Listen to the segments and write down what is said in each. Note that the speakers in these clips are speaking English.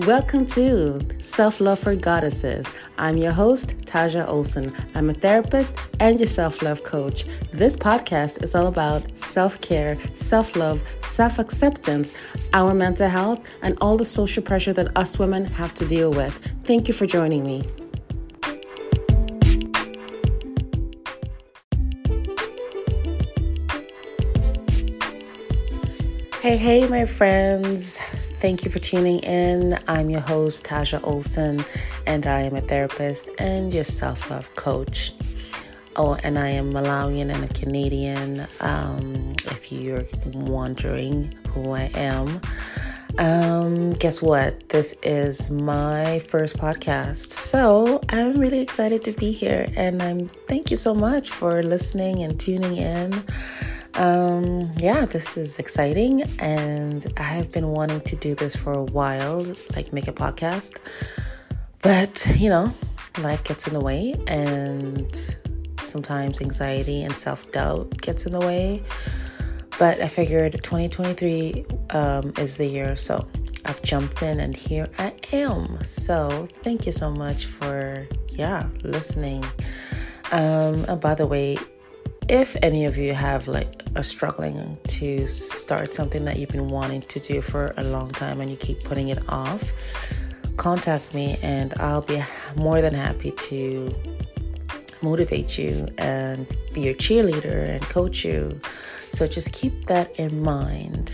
Welcome to Self Love for Goddesses. I'm your host, Taja Olson. I'm a therapist and your self love coach. This podcast is all about self care, self love, self acceptance, our mental health, and all the social pressure that us women have to deal with. Thank you for joining me. Hey, hey, my friends. Thank you for tuning in. I'm your host, Taja Olson, and I am a therapist and your self love coach. Oh, and I am Malawian and a Canadian. Um, if you're wondering who I am, um, guess what? This is my first podcast. So I'm really excited to be here, and I'm thank you so much for listening and tuning in. Um, yeah, this is exciting, and I have been wanting to do this for a while, like make a podcast. But you know, life gets in the way, and sometimes anxiety and self doubt gets in the way. But I figured 2023 um, is the year, so I've jumped in, and here I am. So thank you so much for yeah listening. Um, by the way, if any of you have like are struggling to start something that you've been wanting to do for a long time and you keep putting it off contact me and i'll be more than happy to motivate you and be your cheerleader and coach you. So just keep that in mind.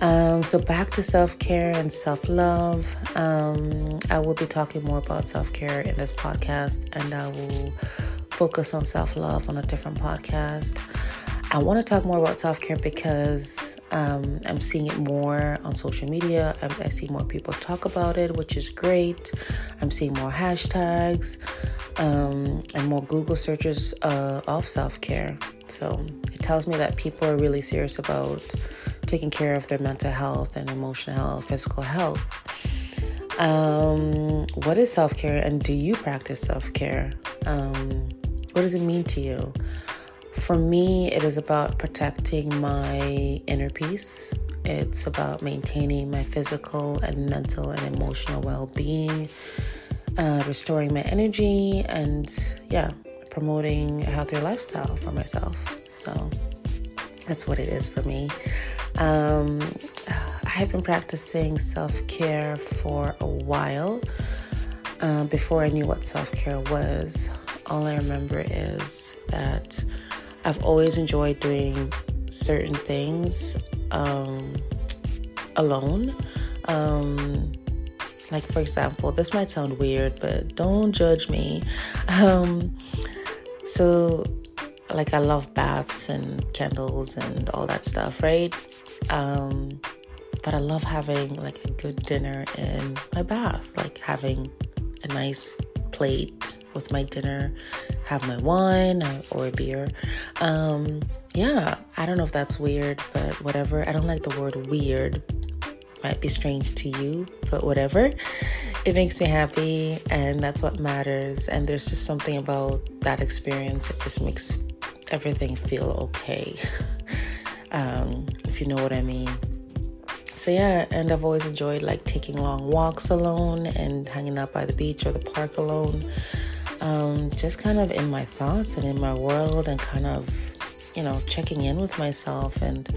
Um, so back to self-care and self-love. Um, i will be talking more about self-care in this podcast and i will focus on self love on a different podcast. I want to talk more about self care because um, I'm seeing it more on social media. I, I, see more people talk about it, which is great. I'm seeing more hashtags um, and more Google searches uh, of self care. So it tells me that people are really serious about taking care of their mental health and emotional health, physical health. Um, what is self care and do you practice self care? Um, what does it mean to you? For me, it is about protecting my inner peace. It's about maintaining my physical and mental and emotional well being, uh, restoring my energy, and yeah, promoting a healthier lifestyle for myself. So that's what it is for me. Um, I have been practicing self care for a while uh, before I knew what self care was all I remember is that I've always enjoyed doing certain things um, alone. Um, like, for example, this might sound weird, but don't judge me. Um, so, like, I love baths and candles and all that stuff, right? Um, but I love having like a good dinner in my bath, like having a nice plate with my dinner, have my wine or a beer. Um, yeah, I don't know if that's weird, but whatever. I don't like the word weird. Might be strange to you, but whatever. It makes me happy, and that's what matters. And there's just something about that experience that just makes everything feel okay. um, if you know what I mean so yeah and i've always enjoyed like taking long walks alone and hanging out by the beach or the park alone um, just kind of in my thoughts and in my world and kind of, you know, checking in with myself and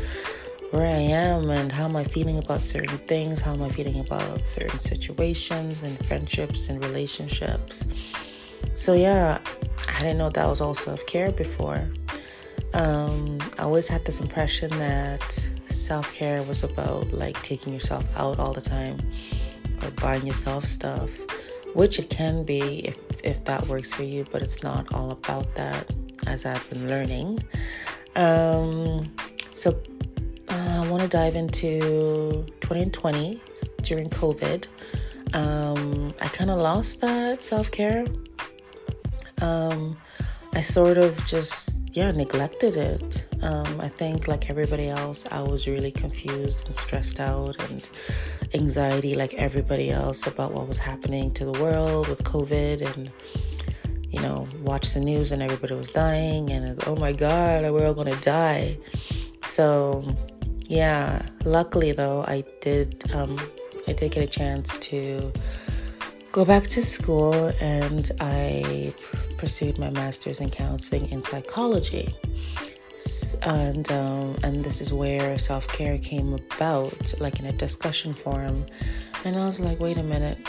where I am and how am I feeling about certain things, how am I feeling about certain situations and friendships and relationships. So, yeah, I didn't know that was all self care before. Um, I always had this impression that self care was about like taking yourself out all the time or buying yourself stuff which it can be if, if that works for you, but it's not all about that as I've been learning. Um, so uh, I want to dive into 2020 during COVID. Um, I kind of lost that self care. Um, I sort of just, yeah, neglected it. Um, I think, like everybody else, I was really confused and stressed out and anxiety like everybody else about what was happening to the world with COVID and you know, watch the news and everybody was dying and oh my god, we're all gonna die. So yeah, luckily though, I did um, I did get a chance to go back to school and I pursued my master's in counseling in psychology. And um, and this is where self care came about, like in a discussion forum. And I was like, wait a minute,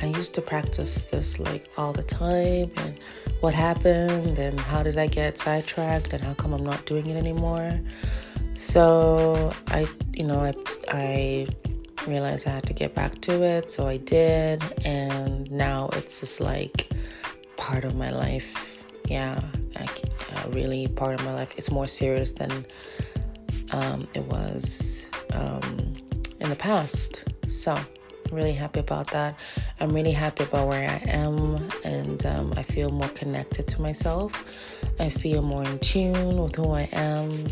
I used to practice this like all the time, and what happened, and how did I get sidetracked, and how come I'm not doing it anymore? So I, you know, I, I realized I had to get back to it, so I did, and now it's just like part of my life. Yeah, I, uh, really part of my life. It's more serious than um, it was um, in the past. So really happy about that. I'm really happy about where I am, and um, I feel more connected to myself. I feel more in tune with who I am.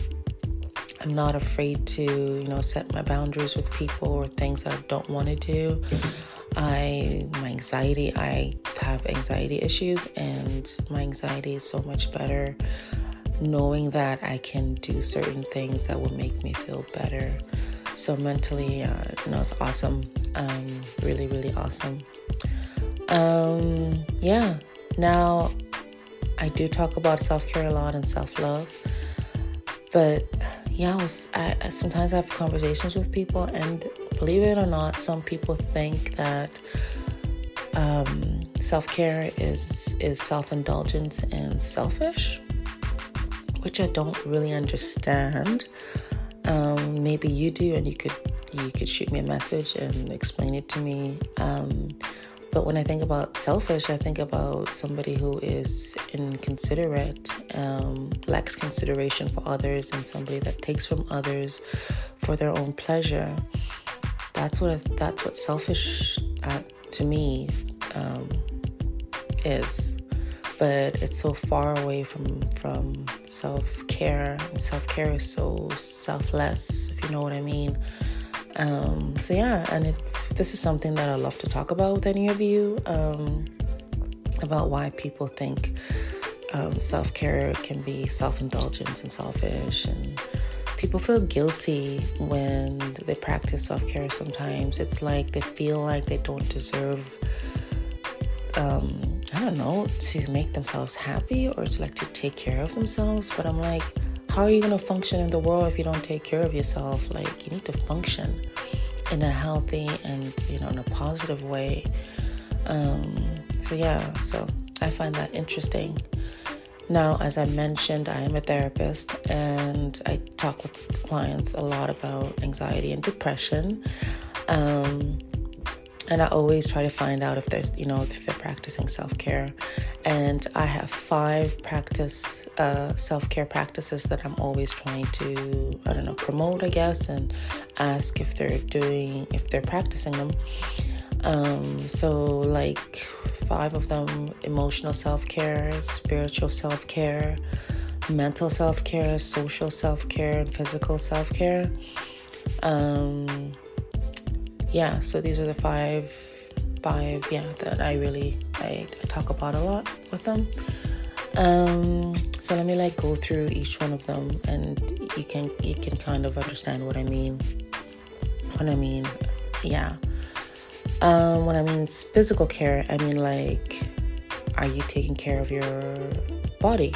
I'm not afraid to, you know, set my boundaries with people or things that I don't want to do. I my anxiety, I have anxiety issues, and my anxiety is so much better knowing that I can do certain things that will make me feel better. So mentally, uh, you know, it's awesome. Um, really, really awesome. Um, yeah. Now, I do talk about self care a lot and self love, but yeah, I was, I, sometimes have conversations with people, and believe it or not, some people think that um, self care is is self indulgence and selfish, which I don't really understand. Um, maybe you do, and you could you could shoot me a message and explain it to me. Um, but when I think about selfish, I think about somebody who is inconsiderate, um, lacks consideration for others, and somebody that takes from others for their own pleasure. That's what that's what selfish uh, to me um, is. But it's so far away from from self-care. Self-care is so selfless if you know what i mean um, so yeah and this is something that i love to talk about with any of you um, about why people think um, self-care can be self-indulgence and selfish and people feel guilty when they practice self-care sometimes it's like they feel like they don't deserve um, I don't know, to make themselves happy or to like to take care of themselves. But I'm like, how are you going to function in the world if you don't take care of yourself? Like, you need to function in a healthy and, you know, in a positive way. Um, so, yeah, so I find that interesting. Now, as I mentioned, I am a therapist and I talk with clients a lot about anxiety and depression. Um, and I always try to find out if there's, you know, if they're practicing self care. And I have five practice uh, self care practices that I'm always trying to, I don't know, promote, I guess, and ask if they're doing, if they're practicing them. Um, so, like five of them emotional self care, spiritual self care, mental self care, social self care, and physical self care. Um, yeah, so these are the five, five, yeah, that I really I, talk about a lot with them. Um, so let me like go through each one of them, and you can you can kind of understand what I mean. What I mean, yeah. Um, when I mean physical care, I mean like, are you taking care of your body?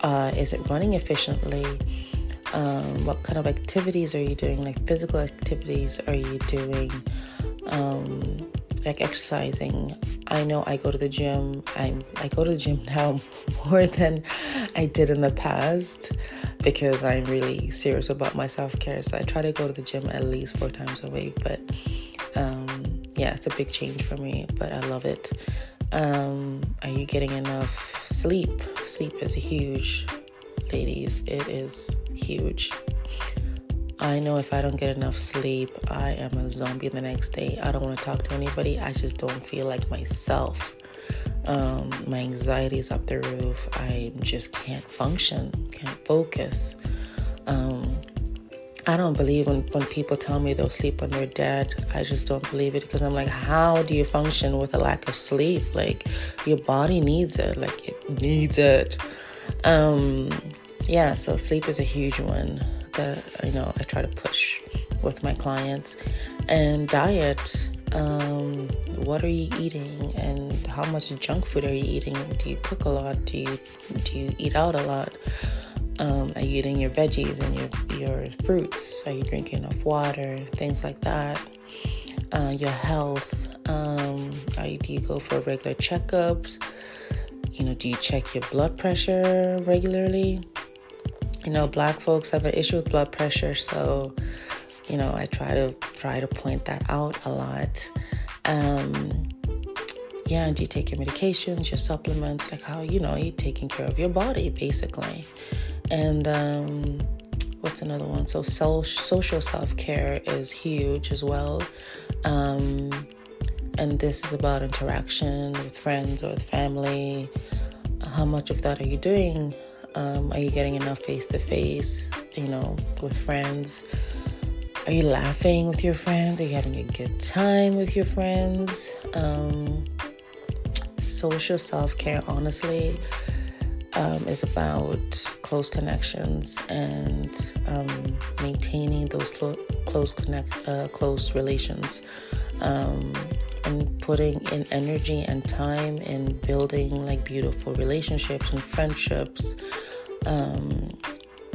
Uh, is it running efficiently? Um, what kind of activities are you doing? Like physical activities are you doing um, like exercising? I know i go to the gym. I'm i go to the gym now more than i did in the past because i'm really serious about my self-care. So i try to go to the gym at least four times a week but um, yeah it's a big change for me but i love it. Um, are you getting enough sleep? Sleep is huge ladies. It is huge. I know if I don't get enough sleep, I am a zombie the next day. I don't want to talk to anybody. I just don't feel like myself. Um, my anxiety is up the roof. I just can't function, can't focus. Um, I don't believe when, when people tell me they'll sleep when they're dead. I just don't believe it because I'm like, how do you function with a lack of sleep? Like, your body needs it. Like, it needs it. Um, yeah, so sleep is a huge one that you know I try to push with my clients. And diet, um, what are you eating and how much junk food are you eating? Do you cook a lot? Do you do you eat out a lot? Um, are you eating your veggies and your your fruits? Are you drinking enough water? Things like that. Uh, your health. Um, you, do you go for regular checkups? You know, do you check your blood pressure regularly? You know, black folks have an issue with blood pressure, so you know, I try to try to point that out a lot. Um, yeah, and do you take your medications, your supplements, like how you know you're taking care of your body basically. And um, what's another one? So social self care is huge as well. Um, and this is about interaction with friends or with family. How much of that are you doing? Um, are you getting enough face to face, you know, with friends? Are you laughing with your friends? Are you having a good time with your friends? Um, social self care, honestly, um, is about close connections and um, maintaining those clo- close connect uh, close relations, um, and putting in energy and time in building like beautiful relationships and friendships. Um,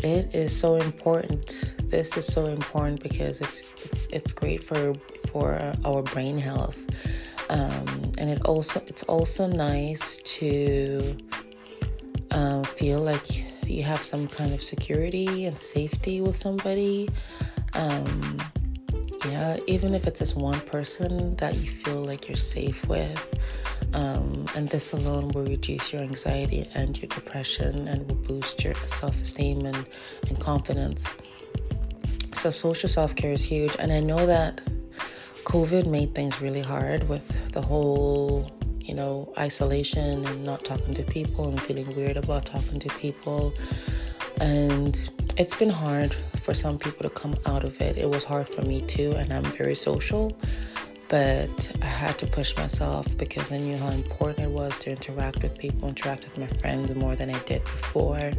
it is so important. This is so important because it's it's it's great for for our brain health, um, and it also it's also nice to uh, feel like you have some kind of security and safety with somebody. Um, yeah, even if it's just one person that you feel like you're safe with. Um, and this alone will reduce your anxiety and your depression and will boost your self esteem and, and confidence. So, social self care is huge. And I know that COVID made things really hard with the whole, you know, isolation and not talking to people and feeling weird about talking to people. And it's been hard for some people to come out of it. It was hard for me too, and I'm very social but I had to push myself because I knew how important it was to interact with people, interact with my friends more than I did before.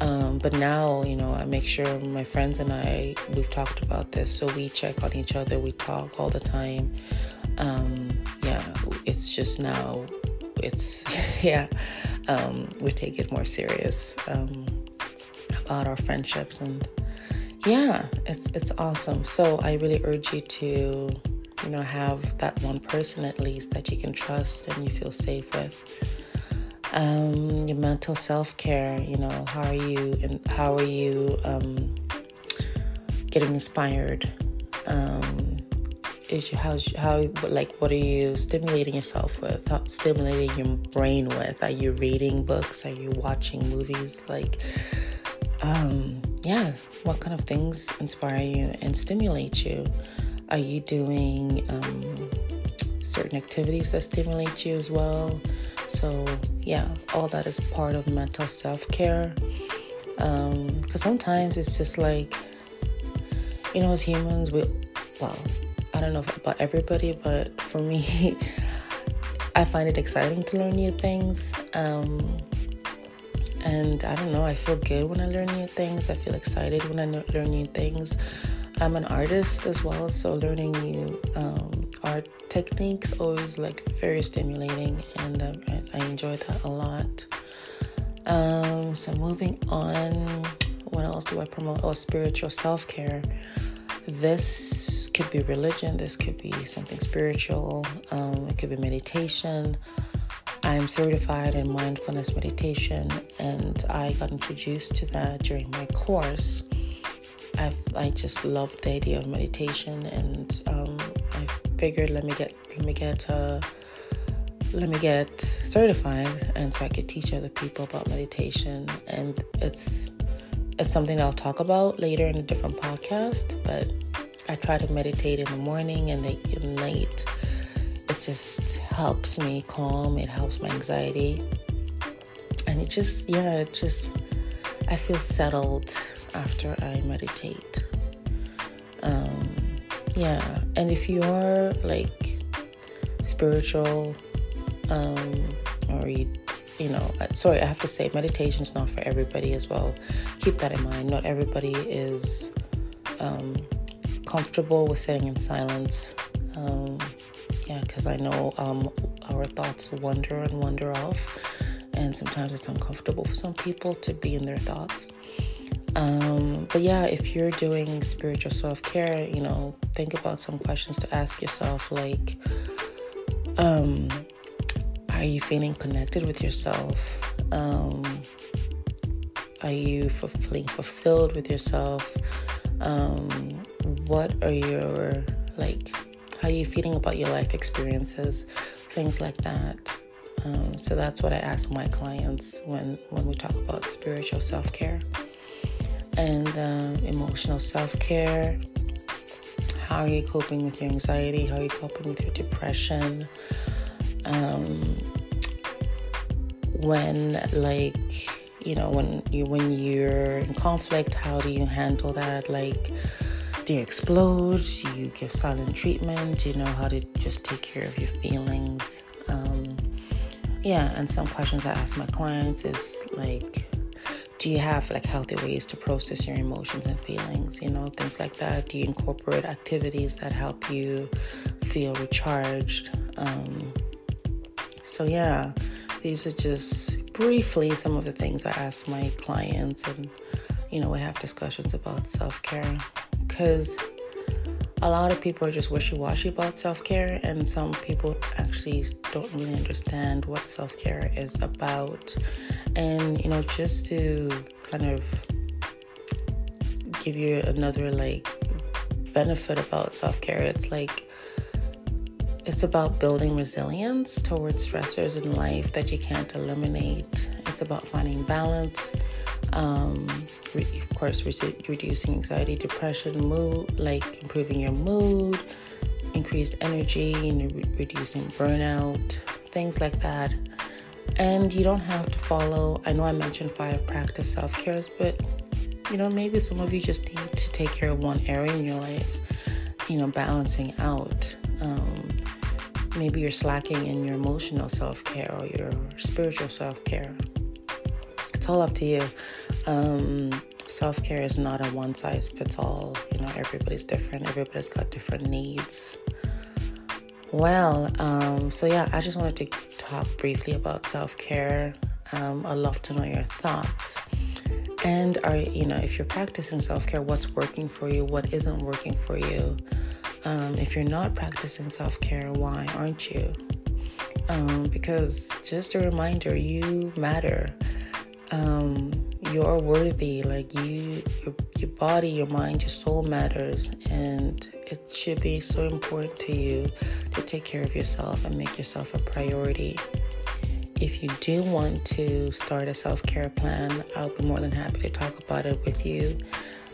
Um, but now, you know, I make sure my friends and I, we've talked about this, so we check on each other, we talk all the time. Um, yeah, it's just now, it's, yeah, um, we take it more serious um, about our friendships and yeah, it's it's awesome. So I really urge you to you know, have that one person at least that you can trust and you feel safe with. Um, your mental self care, you know, how are you and how are you um, getting inspired? Um, is you, how, how, like, what are you stimulating yourself with? How, stimulating your brain with? Are you reading books? Are you watching movies? Like, um, yeah, what kind of things inspire you and stimulate you? Are you doing um, certain activities that stimulate you as well? So, yeah, all that is part of mental self care. Because um, sometimes it's just like, you know, as humans, we, well, I don't know about everybody, but for me, I find it exciting to learn new things. Um, and I don't know, I feel good when I learn new things. I feel excited when I learn new things. I'm an artist as well, so learning new um, art techniques always like very stimulating, and uh, I enjoy that a lot. Um, so moving on, what else do I promote? Oh, spiritual self care. This could be religion. This could be something spiritual. Um, it could be meditation. I'm certified in mindfulness meditation, and I got introduced to that during my course. I I just loved the idea of meditation, and um, I figured let me get let me get uh, let me get certified, and so I could teach other people about meditation. And it's it's something I'll talk about later in a different podcast. But I try to meditate in the morning and the night. It's just helps me calm. It helps my anxiety, and it just yeah, it just I feel settled after I meditate. Um, yeah, and if you are like spiritual, um, or you, you know, uh, sorry, I have to say, meditation is not for everybody as well. Keep that in mind. Not everybody is um, comfortable with sitting in silence. Um, yeah, because I know um, our thoughts wander and wander off, and sometimes it's uncomfortable for some people to be in their thoughts. Um, but yeah, if you're doing spiritual self care, you know, think about some questions to ask yourself like, um, are you feeling connected with yourself? Um, are you feeling fulfilled with yourself? Um, what are your, like, how are you feeling about your life experiences? Things like that. Um, so that's what I ask my clients when, when we talk about spiritual self care and uh, emotional self care. How are you coping with your anxiety? How are you coping with your depression? Um, when like you know when you when you're in conflict, how do you handle that? Like, do you explode? Do you give silent treatment? Do you know how to just take care of your feelings? Um, yeah, and some questions I ask my clients is like do you have like healthy ways to process your emotions and feelings you know things like that do you incorporate activities that help you feel recharged um, so yeah these are just briefly some of the things i ask my clients and you know we have discussions about self-care because a lot of people are just wishy-washy about self-care and some people actually don't really understand what self-care is about. And you know just to kind of give you another like benefit about self-care it's like it's about building resilience towards stressors in life that you can't eliminate. It's about finding balance um, of course re- reducing anxiety depression mood like improving your mood increased energy and re- reducing burnout things like that and you don't have to follow, I know I mentioned five practice self cares, but you know, maybe some of you just need to take care of one area in your life, you know, balancing out. Um, maybe you're slacking in your emotional self care or your spiritual self care. It's all up to you. Um, self care is not a one size fits all. You know, everybody's different, everybody's got different needs. Well, um, so yeah, I just wanted to talk briefly about self care. Um, I'd love to know your thoughts. And are you know if you're practicing self care, what's working for you? What isn't working for you? Um, if you're not practicing self care, why aren't you? Um, because just a reminder, you matter. Um, you're worthy. Like you, your, your body, your mind, your soul matters, and it should be so important to you to take care of yourself and make yourself a priority. If you do want to start a self care plan, I'll be more than happy to talk about it with you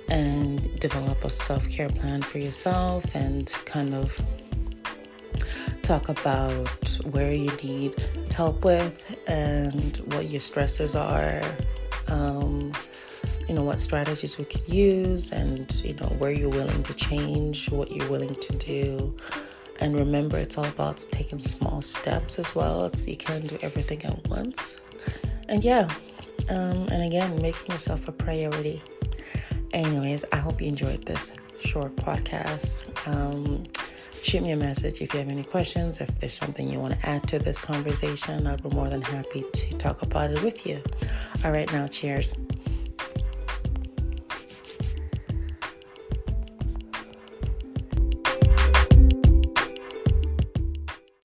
and develop a self care plan for yourself and kind of talk about where you need help with and what your stressors are. Um, you know what strategies we could use and you know where you're willing to change what you're willing to do. And remember it's all about taking small steps as well. It's you can't do everything at once. And yeah um, and again making yourself a priority. Anyways i hope you enjoyed this short podcast. Um, shoot me a message if you have any questions if there's something you want to add to this conversation i'll be more than happy to talk about it with you. All right now cheers